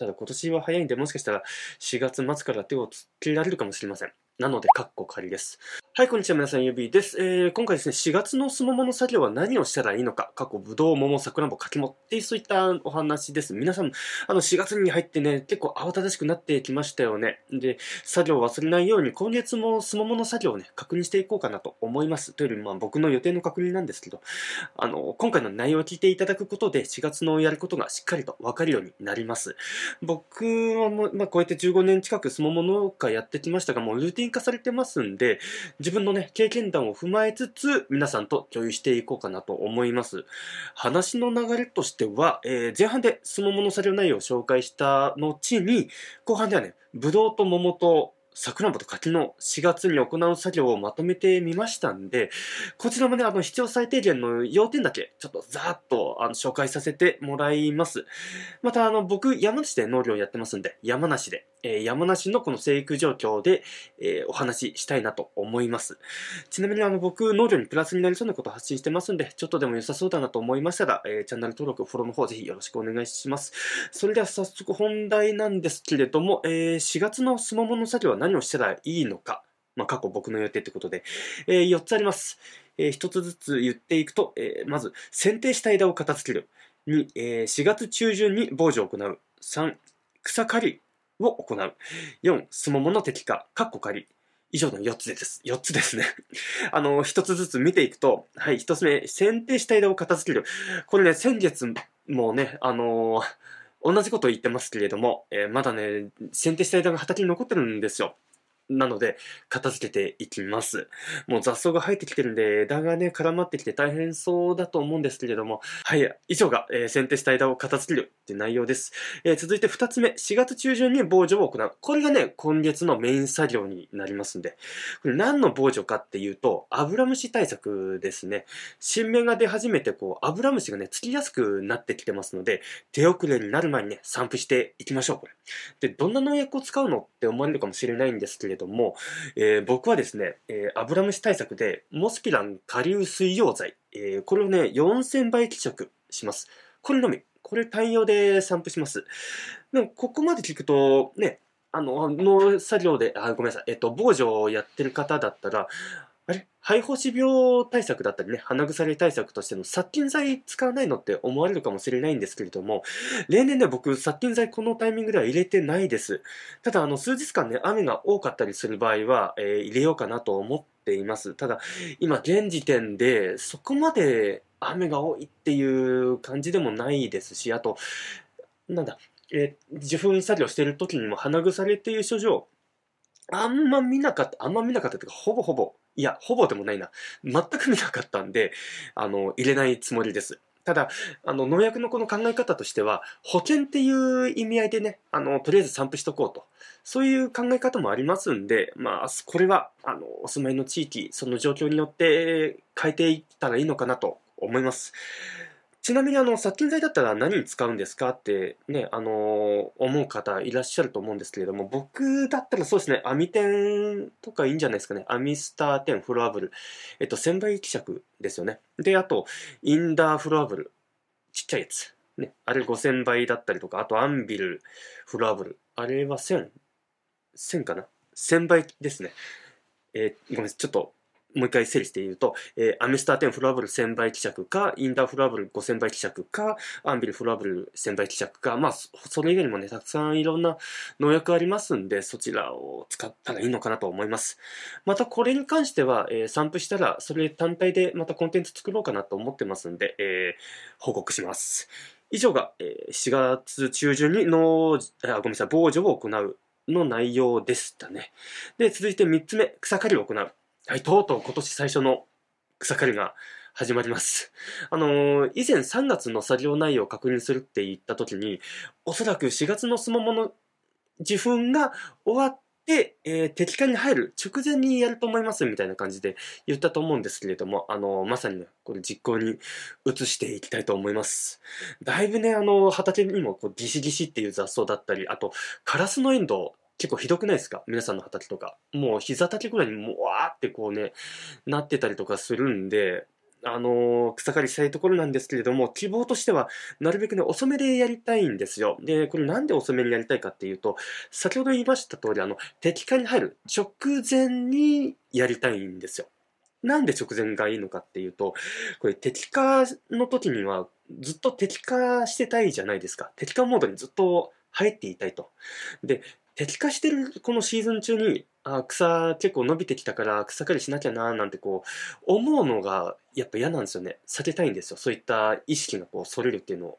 ただ今年は早いんで、もしかしたら4月末から手をつけられるかもしれません。なので、カッコ仮です。はい、こんにちは。皆さん、ゆびです。えー、今回ですね、4月のすももの作業は何をしたらいいのか、過去、ぶどう、桃、さくらんぼ、柿もっていう、そういったお話です。皆さん、あの、4月に入ってね、結構慌ただしくなってきましたよね。で、作業を忘れないように、今月もすももの作業をね、確認していこうかなと思います。というよりも、まあ、僕の予定の確認なんですけど、あの、今回の内容を聞いていただくことで、4月のやることがしっかりとわかるようになります。僕はもう、まあ、こうやって15年近くすもも農家やってきましたが、もうルーティン化されてますんで、自分のね、経験談を踏まえつつ、皆さんと共有していこうかなと思います。話の流れとしては、えー、前半でスモモの作業内容を紹介した後に、後半ではね、ブドウと桃とさくらんぼと柿の4月に行う作業をまとめてみましたんで、こちらもね、あの、必要最低限の要点だけ、ちょっとざーっとあの紹介させてもらいます。また、あの、僕、山梨で農業やってますんで、山梨で、えー、山梨のこの生育状況で、えー、お話ししたいなと思います。ちなみに、あの、僕、農業にプラスになりそうなことを発信してますんで、ちょっとでも良さそうだなと思いましたら、えー、チャンネル登録、フォローの方、ぜひよろしくお願いします。それでは早速本題なんですけれども、え、4月のスモモの作業は何をしたらいいのか。まあ、過去僕の予定ってことで、え、4つあります。え、1つずつ言っていくと、え、まず、剪定した枝を片付ける。2、えー、4月中旬に防除を行う。3、草刈りを行う。4、すももの敵化、カッコ仮。以上の4つです。4つですね。あの、1つずつ見ていくと、はい、1つ目、選定した枝を片付ける。これね、先月もね、あのー、同じことを言ってますけれども、えー、まだね、剪定した枝が畑に残ってるんですよ。なので、片付けていきます。もう雑草が生えてきてるんで、枝がね、絡まってきて大変そうだと思うんですけれども、はい、以上が、えー、剪定した枝を片付けるって内容です。えー、続いて二つ目、4月中旬に防除を行う。これがね、今月のメイン作業になりますんで、これ何の防除かっていうと、アブラムシ対策ですね。新芽が出始めて、こう、アブラムシがね、つきやすくなってきてますので、手遅れになる前にね、散布していきましょう、これ。で、どんな農薬を使うのって思われるかもしれないんですけれども、えー、僕はですね、えー、アブラムシ対策で、モスピラン下流水溶剤、えー、これをね、4000倍希釈します。これのみ。これ単用で散布します。でも、ここまで聞くと、ね、あの、農作業で、あ、ごめんなさい、えっと、防除をやってる方だったら、あれ？肺胞死病対策だったりね、鼻腐れ対策としての殺菌剤使わないのって思われるかもしれないんですけれども、例年ね、僕、殺菌剤このタイミングでは入れてないです。ただ、あの、数日間ね、雨が多かったりする場合は、えー、入れようかなと思っています。ただ、今、現時点で、そこまで雨が多いっていう感じでもないですし、あと、なんだ、えー、受粉作業してる時にも鼻腐れっていう症状、あんま見なかった、あんま見なかったっていうか、ほぼほぼいや、ほぼでもないな。全く見なかったんで、あの、入れないつもりです。ただ、あの、農薬のこの考え方としては、保険っていう意味合いでね、あの、とりあえず散布しとこうと。そういう考え方もありますんで、まあ、これは、あの、お住まいの地域、その状況によって変えていったらいいのかなと思います。ちなみにあの、殺菌剤だったら何に使うんですかってね、あの、思う方いらっしゃると思うんですけれども、僕だったらそうですね、アミテンとかいいんじゃないですかね。アミスター10フロアブル。えっと、1000倍希釈ですよね。で、あと、インダーフロアブル。ちっちゃいやつ。ね。あれ5000倍だったりとか、あとアンビルフロアブル。あれは1000、1000かな ?1000 倍ですね。えー、ごめんなさい。ちょっともう一回整理して言うと、えー、アメスター10フロアブル1000倍希釈か、インダーフロアブル5000倍希釈か、アンビルフロアブル1000倍希釈か、まあ、それ以外にもね、たくさんいろんな農薬ありますんで、そちらを使ったらいいのかなと思います。また、これに関しては、えー、散布したら、それ単体でまたコンテンツ作ろうかなと思ってますんで、えー、報告します。以上が、えー、4月中旬に農、あ、ごめんなさい、防除を行うの内容でしたね。で、続いて3つ目、草刈りを行う。はい、とうとう今年最初の草刈りが始まります。あのー、以前3月の作業内容を確認するって言った時に、おそらく4月のスモモの受粉が終わって、えー、適化に入る直前にやると思いますみたいな感じで言ったと思うんですけれども、あのー、まさにね、これ実行に移していきたいと思います。だいぶね、あの畑にもこうギシギシっていう雑草だったり、あと、カラスのエンドウ、結構ひどくないですか？皆さんの畑とか。もう膝丈ぐらいにもわーってこうね、なってたりとかするんで、あのー、草刈りしたいところなんですけれども、希望としては、なるべくね、遅めでやりたいんですよ。で、これなんで遅めにやりたいかっていうと、先ほど言いました通り、あの、適化に入る直前にやりたいんですよ。なんで直前がいいのかっていうと、これ適化の時にはずっと適化してたいじゃないですか。適化モードにずっと入っていたいと。で、適化してるこのシーズン中に、あ草結構伸びてきたから草刈りしなきゃなーなんてこう思うのがやっぱ嫌なんですよね。避けたいんですよ。そういった意識がこう反れるっていうのを。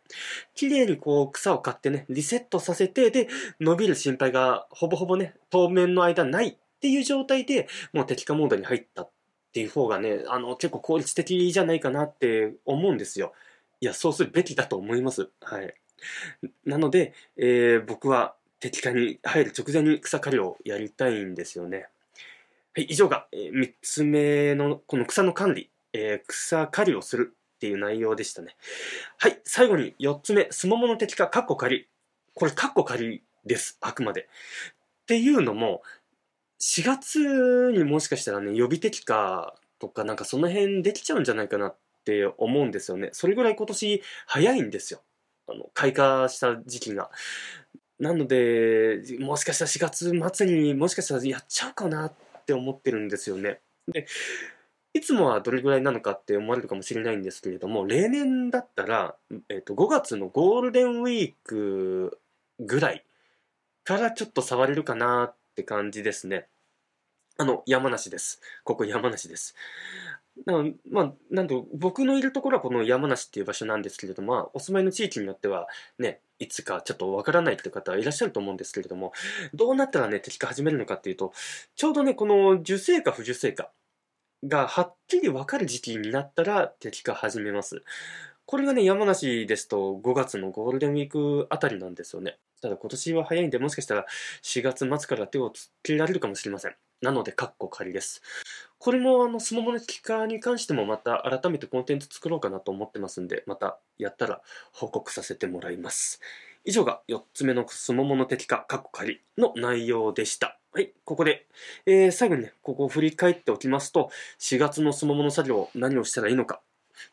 綺麗にこう草を刈ってね、リセットさせて、で、伸びる心配がほぼほぼね、当面の間ないっていう状態でもう適化モードに入ったっていう方がね、あの結構効率的じゃないかなって思うんですよ。いや、そうするべきだと思います。はい。なので、えー、僕は敵化に入る直前に草刈りをやりたいんですよね。はい、以上が、えー、3つ目のこの草の管理、えー、草刈りをするっていう内容でしたね。はい、最後に4つ目、スモモの敵化、カッコ仮。これカッコ仮です、あくまで。っていうのも、4月にもしかしたらね、予備的化とかなんかその辺できちゃうんじゃないかなって思うんですよね。それぐらい今年早いんですよ。あの、開花した時期が。なので、もしかしたら4月末にもしかしたらやっちゃうかなって思ってるんですよね。で、いつもはどれぐらいなのかって思われるかもしれないんですけれども、例年だったら、えっと、5月のゴールデンウィークぐらいからちょっと触れるかなって感じですね。あの、山梨です。ここ山梨です。まあ、なんと僕のいるところはこの山梨っていう場所なんですけれども、お住まいの地域によってはね、いつかちょっとわからないっていう方いらっしゃると思うんですけれども、どうなったらね、敵化始めるのかっていうと、ちょうどね、この受精か不受精かがはっきりわかる時期になったら敵化始めます。これがね、山梨ですと5月のゴールデンウィークあたりなんですよね。ただ今年は早いんで、もしかしたら4月末から手をつけられるかもしれません。なので、カッコ仮です。これも、あの、スモモの機化に関してもまた改めてコンテンツ作ろうかなと思ってますんで、またやったら報告させてもらいます。以上が4つ目のスモモの敵化、カッコ仮の内容でした。はい、ここで、えー、最後にね、ここを振り返っておきますと、4月のスモモの作業、何をしたらいいのか、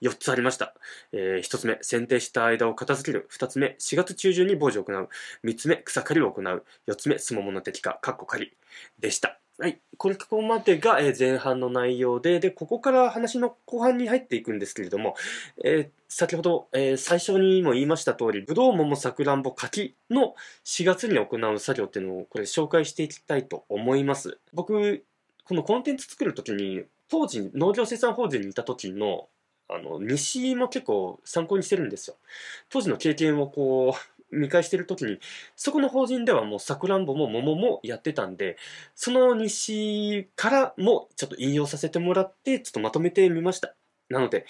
4つありました。えー、1つ目、剪定した間を片付ける。2つ目、4月中旬に防除を行う。3つ目、草刈りを行う。4つ目、スモモの敵化、カッコ刈りでした。はい。これ、ここまでが、え前半の内容で、で、ここから話の後半に入っていくんですけれども、えー、先ほど、えー、最初にも言いました通り、ぶどう、桃、さくらんぼ、柿の4月に行う作業っていうのを、これ紹介していきたいと思います。僕、このコンテンツ作るときに、当時、農業生産法人にいた時の、あの、西も結構参考にしてるんですよ。当時の経験をこう、見返してる時に、そこの法人ではもうさくらんぼも桃もやってたんで、その西からもちょっと引用させてもらって、ちょっとまとめてみました。なので、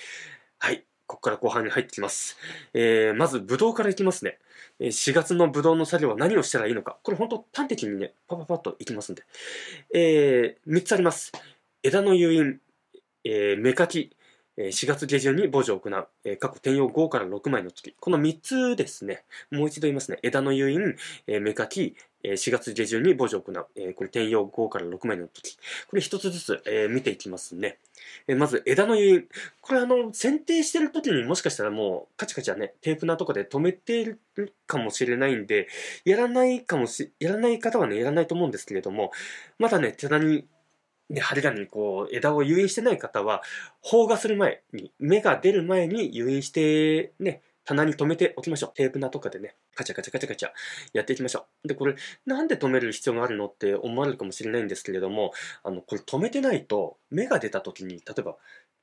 はい、ここから後半に入ってきます。えー、まず、ぶどうからいきますね。4月のぶどうの作業は何をしたらいいのか。これ本当端的にね、パパパッといきますんで。えー、3つあります。枝の誘引、えー、芽かき、4月下旬に墓地を行う、え過去転用5から6枚の月。この3つですね。もう一度言いますね。枝の誘引、え芽かき、え4月下旬に墓地を行う、えこれ転用5から6枚の時。これ一つずつ、え見ていきますね。えまず枝の誘引。これあの、剪定してる時にもしかしたらもうカチカチはね、テープナとかで止めているかもしれないんで、やらないかもし、やらない方はね、やらないと思うんですけれども、まだね、手棚にね、針金にこう、枝を誘引してない方は、砲がする前に、芽が出る前に誘引して、ね、棚に留めておきましょう。テープナとかでね、カチャカチャカチャカチャやっていきましょう。で、これ、なんで止める必要があるのって思われるかもしれないんですけれども、あの、これ止めてないと、芽が出た時に、例えば、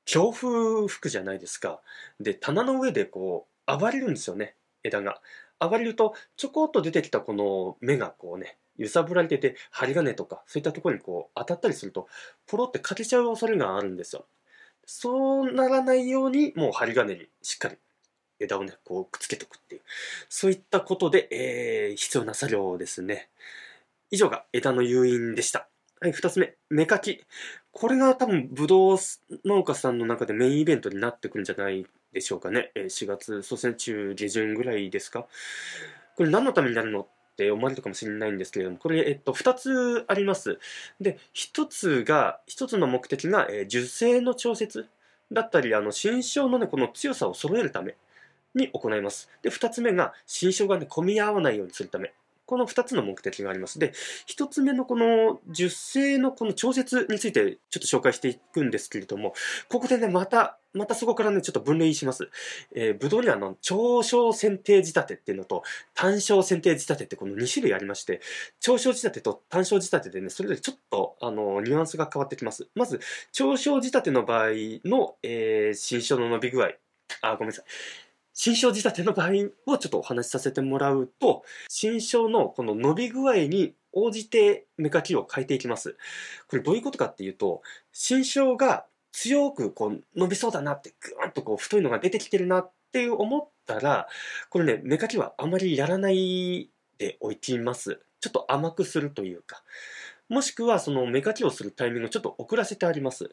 強風吹くじゃないですか。で、棚の上でこう、暴れるんですよね、枝が。暴れると、ちょこっと出てきたこの芽がこうね、揺さぶられてて、針金とか、そういったところにこう当たったりすると、ポロって欠けちゃう恐れがあるんですよ。そうならないように、もう針金にしっかり枝をね、こうくっつけておくっていう、そういったことで、えー、必要な作業ですね。以上が枝の誘引でした。はい、二つ目、芽かき。これが多分、ぶどう農家さんの中でメインイベントになってくるんじゃないでしょうかね。4月、祖先中下旬ぐらいですか。これ何のためになるのって思われるかもしれないんですけれども、これ、えっと、2つあります。で、1つが、1つの目的が、えー、受精の調節。だったり、あの、心象のね、この強さを揃えるために行います。で、2つ目が、心象がね、混み合わないようにするため。この2つの目的があります。で、1つ目のこの受精のこの調節についてちょっと紹介していくんですけれども、ここでね、また、またそこからね、ちょっと分類します。えー、ブドウにはあの、長小剪定仕立てっていうのと、単小剪定仕立てってこの2種類ありまして、長小仕立てと単小仕立てでね、それぞれちょっと、あの、ニュアンスが変わってきます。まず、長小仕立ての場合の、えー、新書の伸び具合。あ、ごめんなさい。新章仕立ての場合をちょっとお話しさせてもらうと、新章のこの伸び具合に応じて目かきを変えていきます。これどういうことかっていうと、新章が強くこう伸びそうだなって、ぐーんとこう太いのが出てきてるなって思ったら、これね、目かきはあまりやらないでおきます。ちょっと甘くするというか。もしくはその芽かきをするタイミングをちょっと遅らせてあります。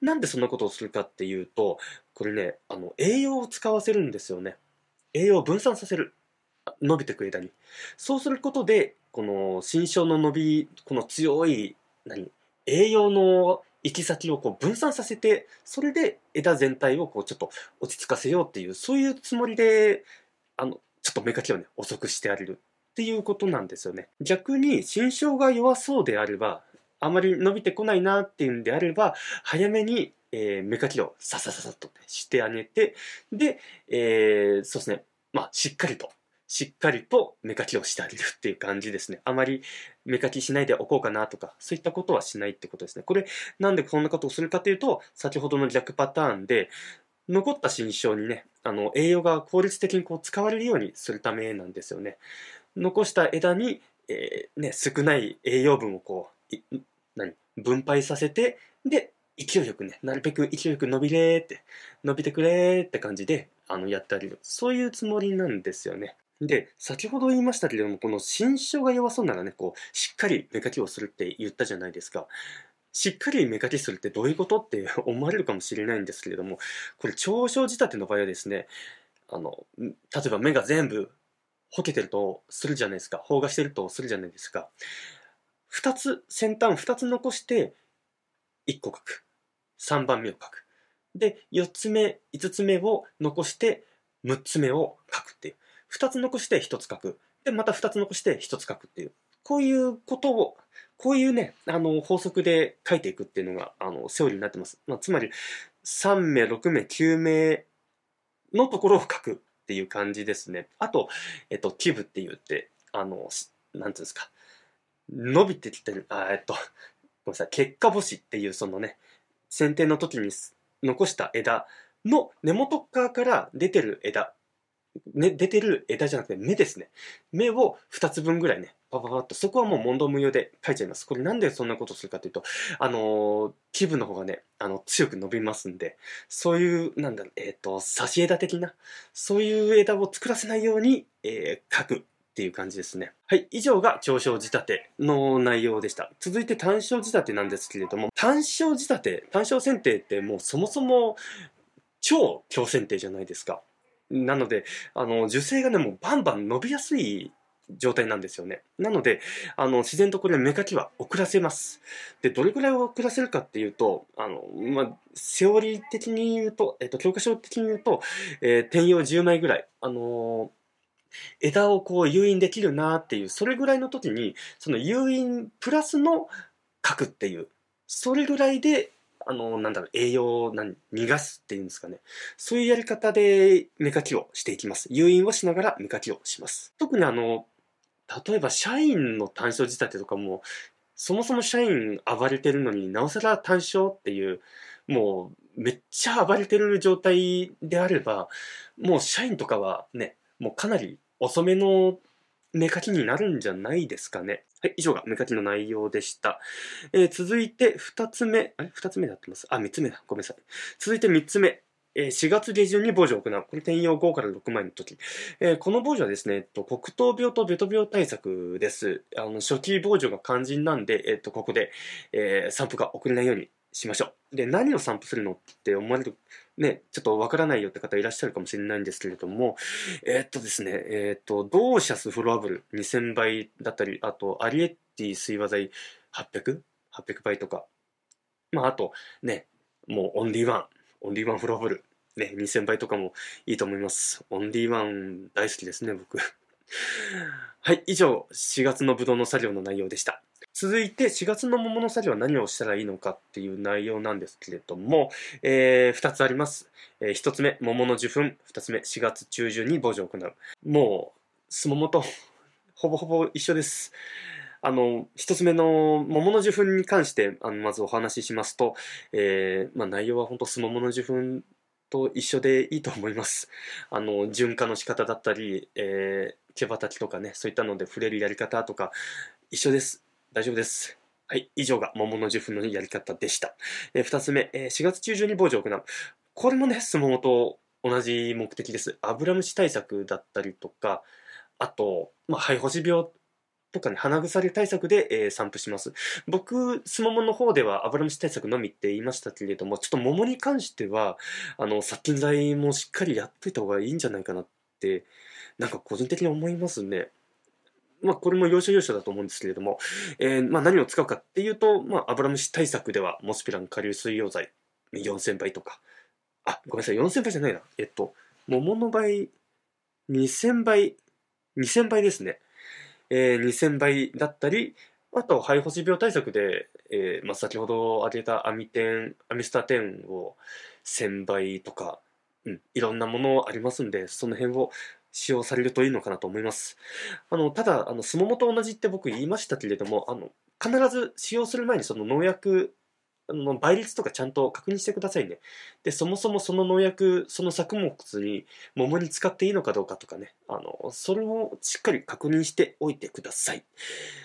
なんでそんなことをするかっていうと、これね、あの、栄養を使わせるんですよね。栄養を分散させる。伸びてく間に。そうすることで、この新生の伸び、この強い、何栄養の行き先をこう分散させて、それで枝全体をこうちょっと落ち着かせようっていう、そういうつもりで、あの、ちょっと芽かきをね、遅くしてあげるっていうことなんですよね。逆に心象が弱そうであれば、あまり伸びてこないなっていうんであれば、早めに、えー、芽かきをささささっと、ね、してあげて、で、えー、そうですね、まあ、しっかりと、しっかりと芽かきをしてあげるっていう感じですね。あまり芽かきしないでおこうかなとか、そういったことはしないってことですね。これ、なんでこんなことをするかというと、先ほどの逆パターンで、残った新象にね、あの、栄養が効率的にこう使われるようにするためなんですよね。残した枝に、えー、ね、少ない栄養分をこう、何？分配させて、で、勢いよくね、なるべく勢いよく伸びれーって、伸びてくれーって感じで、あの、やってあげる。そういうつもりなんですよね。で、先ほど言いましたけれども、この心象が弱そうならね、こう、しっかり芽かきをするって言ったじゃないですか。しっかり芽かきするってどういうことって 思われるかもしれないんですけれども、これ、長小仕立ての場合はですね、あの、例えば芽が全部ほけてるとするじゃないですか。邦画してるとするじゃないですか。二つ、先端二つ残して、一個書く。三番目を書く。で、四つ目、五つ目を残して、六つ目を書くっていう。二つ残して一つ書く。で、また二つ残して一つ書くっていう。こういうことを、こういうね、あの、法則で書いていくっていうのが、あの、セオリーになってます。まあ、つまり、3名、6名、9名のところを書くっていう感じですね。あと、えっと、キブって言って、あの、なんていうんですか、伸びてきてる、あ、えっと、ごめんなさい、結果星っていうそのね、剪定の時に残した枝の根元側から出てる枝、ね、出てる枝じゃなくて芽ですね。芽を2つ分ぐらいね、パパパッと、そこはもう問答無用で書いちゃいます。これなんでそんなことするかというと、あのー、気分の方がね、あの、強く伸びますんで、そういう、なんだろう、えっ、ー、と、差し枝的な、そういう枝を作らせないように、えー、書くっていう感じですね。はい。以上が長小仕立ての内容でした。続いて単小仕立てなんですけれども、単小仕立て、単小剪定ってもうそもそも超強剪定じゃないですか。なので、あの、受精がね、もうバンバン伸びやすい状態なんですよね。なので、あの、自然とこれ芽かきは遅らせます。で、どれくらい遅らせるかっていうと、あの、まあ、セオリー的に言うと、えっと、教科書的に言うと、えー、転用10枚ぐらい、あのー、枝をこう誘引できるなっていう、それぐらいの時に、その誘引プラスの核っていう、それぐらいであの、なんだろう、栄養を逃がすっていうんですかね。そういうやり方で芽かきをしていきます。誘引をしながら芽かきをします。特にあの、例えば社員の単勝仕立てとかも、そもそも社員暴れてるのになおさら単勝っていう、もうめっちゃ暴れてる状態であれば、もう社員とかはね、もうかなり遅めの芽かきになるんじゃないですかね。はい、以上が芽かきの内容でした。えー、続いて、二つ目、あれ？二つ目でやってます？あ、三つ目だ。ごめんなさい。続いて三つ目。えー、4月下旬に防除を行う。これ転用5から6枚の時。え、この防除はですね、えっと、黒糖病とベト病対策です。あの、初期防除が肝心なんで、えっと、ここで、え、散布が遅れないようにしましょう。で、何を散布するのって思われる、ね、ちょっとわからないよって方いらっしゃるかもしれないんですけれども、え、っとですね、え、っと、ドーシャスフロアブル2000倍だったり、あと、アリエッティ水和剤 800?800 倍とか。まあ、あと、ね、もうオンリーワン。オンリーワンフロアブル。ね、2000倍とかもいいと思います。オンリーワン大好きですね、僕。はい、以上、4月のブドウの作業の内容でした。続いて4月の桃の作業は何をしたらいいのかっていう内容なんですけれども、えー、2つあります。えー、1つ目、桃の受粉。2つ目、4月中旬に墓場を行う。もう、すももとほぼほぼ一緒です。あの、1つ目の桃の受粉に関して、あのまずお話ししますと、えー、まあ、内容は本当すももの受粉と一緒でいいと思います。あの、循化の仕方だったり、えー、毛羽立ちとかね、そういったので触れるやり方とか、一緒です。大丈夫です。はい、以上が桃の受粉のやり方でした。えー、2つ目、えー、4月中旬に防除を行う。これもね、すももと同じ目的です。アブラムシ対策だったりとか、あと、まあ、肺干し病とかね、鼻腐り対策で、えー、散布します。僕、スモモの方ではアブラムシ対策のみって言いましたけれども、ちょっと桃に関しては、あの、殺菌剤もしっかりやっといた方がいいんじゃないかなって、なんか個人的に思いますね。まあ、これも要所要所だと思うんですけれども、えー、まあ、何を使うかっていうと、まあ、アブラムシ対策では、モスピラン顆粒水溶剤4000倍とか、あ、ごめんなさい、4000倍じゃないな。えっと、桃の倍、2000倍、2000倍ですね。えー、2000倍だったり、あと、肺干し病対策で、えーまあ、先ほど挙げたアミテン、アミスタテンを1000倍とか、うん、いろんなものありますんで、その辺を使用されるといいのかなと思います。あの、ただ、あの、スモモと同じって僕言いましたけれども、あの、必ず使用する前にその農薬の倍率とかちゃんと確認してくださいね。で、そもそもその農薬、その作物に桃に使っていいのかどうかとかね、あの、それをしっかり確認しておいてください。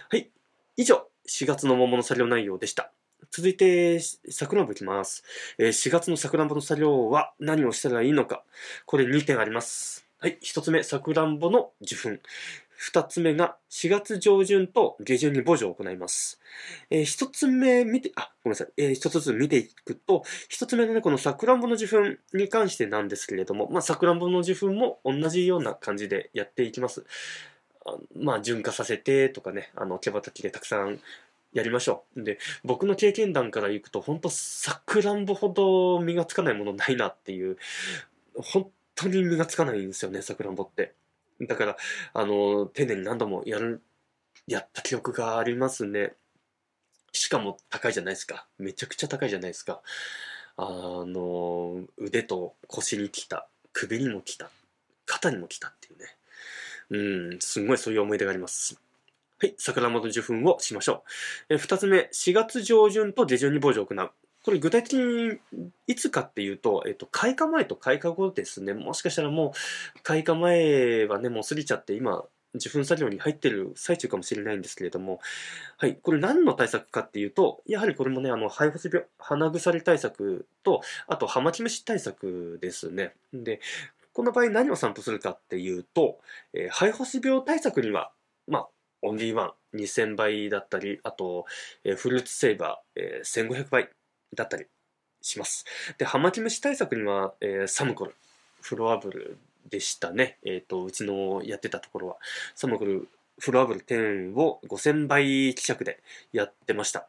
はい。以上、4月の桃の作業内容でした。続いて、さくらんぼいきます。えー、4月のさくらんぼの作業は何をしたらいいのか。これ2点あります。はい。1つ目、さくらんぼの受粉。二つ目が4月上旬と下旬に墓場を行います。えー、一つ目見て、あ、ごめんなさい。えー、一つずつ見ていくと、一つ目のね、このさくらんぼの受粉に関してなんですけれども、まあ、さくらんぼの受粉も同じような感じでやっていきます。あまあ、純化させてとかね、あの、毛羽立ちでたくさんやりましょう。で、僕の経験談からいくと、本当さくらんぼほど実がつかないものないなっていう、本当に実がつかないんですよね、さくらんぼって。だから、あの、丁寧に何度もやる、やった記憶がありますね。しかも高いじゃないですか。めちゃくちゃ高いじゃないですか。あの、腕と腰に来た、首にも来た、肩にも来たっていうね。うん、すごいそういう思い出があります。はい、桜本受粉をしましょう。え二つ目、4月上旬と下旬に墓地を行う。これ具体的にいつかっていうと、えっと、開花前と開花後ですね。もしかしたらもう、開花前はね、もう過ぎちゃって今、受粉作業に入ってる最中かもしれないんですけれども、はい、これ何の対策かっていうと、やはりこれもね、あの、肺干病、鼻腐り対策と、あと、ハマキムシ対策ですね。で、この場合何を散布するかっていうと、えー、肺干し病対策には、まあ、オンリーワン2000倍だったり、あと、えー、フルーツセーバー、えー、1500倍だったりします。で、ハマキムシ対策には、えー、サムコル、フロアブルでしたね。えっ、ー、と、うちのやってたところは、サムコル、フロアブル10を5000倍希釈でやってました。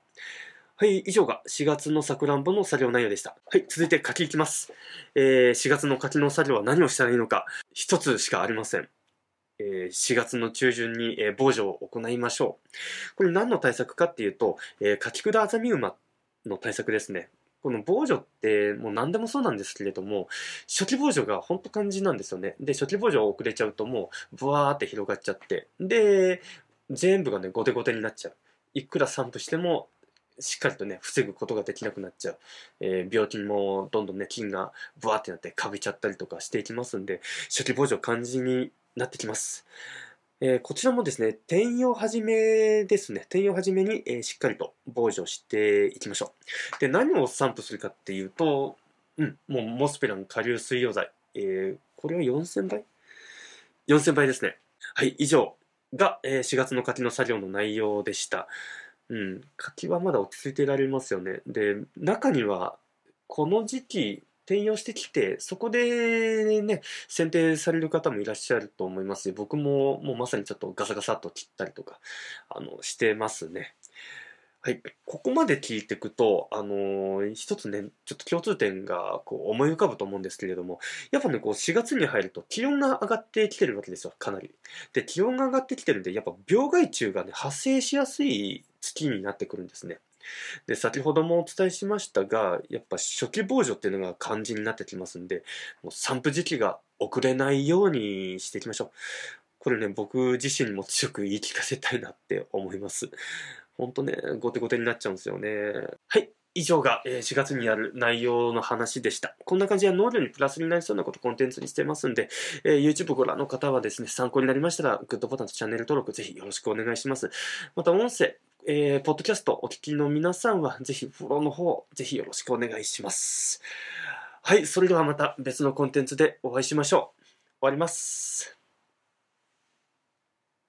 はい、以上が4月のさくらんぼの作業内容でした。はい、続いて柿いきます。えー、4月の柿の作業は何をしたらいいのか、一つしかありません。えー、4月の中旬に、えー、防除を行いましょう。これ何の対策かっていうと、えー、柿管アザミウマっの対策ですね。この防除ってもう何でもそうなんですけれども、初期防除が本当肝心なんですよね。で、初期防除遅れちゃうともう、ブワーって広がっちゃって、で、全部がね、ゴテゴテになっちゃう。いくら散布しても、しっかりとね、防ぐことができなくなっちゃう。えー、病気もどんどんね、菌がブワーってなってかびちゃったりとかしていきますんで、初期防除肝心になってきます。えー、こちらもですね、転用はじめですね。転用はじめに、えー、しっかりと防除していきましょう。で、何を散布するかっていうと、うん、もうモスペラン下流水溶剤。えー、これは4000倍 ?4000 倍ですね。はい、以上が、えー、4月の柿の作業の内容でした。うん、柿はまだ落ち着いていられますよね。で、中には、この時期、転用してきて、そこでね、選定される方もいらっしゃると思います僕ももうまさにちょっとガサガサっと切ったりとか、あの、してますね。はい。ここまで聞いていくと、あのー、一つね、ちょっと共通点がこう思い浮かぶと思うんですけれども、やっぱね、こう4月に入ると気温が上がってきてるわけですよ、かなり。で、気温が上がってきてるんで、やっぱ病害虫がね、発生しやすい月になってくるんですね。で、先ほどもお伝えしましたが、やっぱ初期防除っていうのが肝心になってきますんで、もう散布時期が遅れないようにしていきましょう。これね、僕自身も強く言い聞かせたいなって思います。ほんとね、後手後手になっちゃうんですよね。はい。以上が4月にやる内容の話でした。こんな感じで農業にプラスになりそうなことコンテンツにしてますんで、えー、YouTube ご覧の方はですね、参考になりましたら、グッドボタンとチャンネル登録ぜひよろしくお願いします。また音声、えー、ポッドキャストお聞きの皆さんは、ぜひフォローの方、ぜひよろしくお願いします。はい、それではまた別のコンテンツでお会いしましょう。終わります。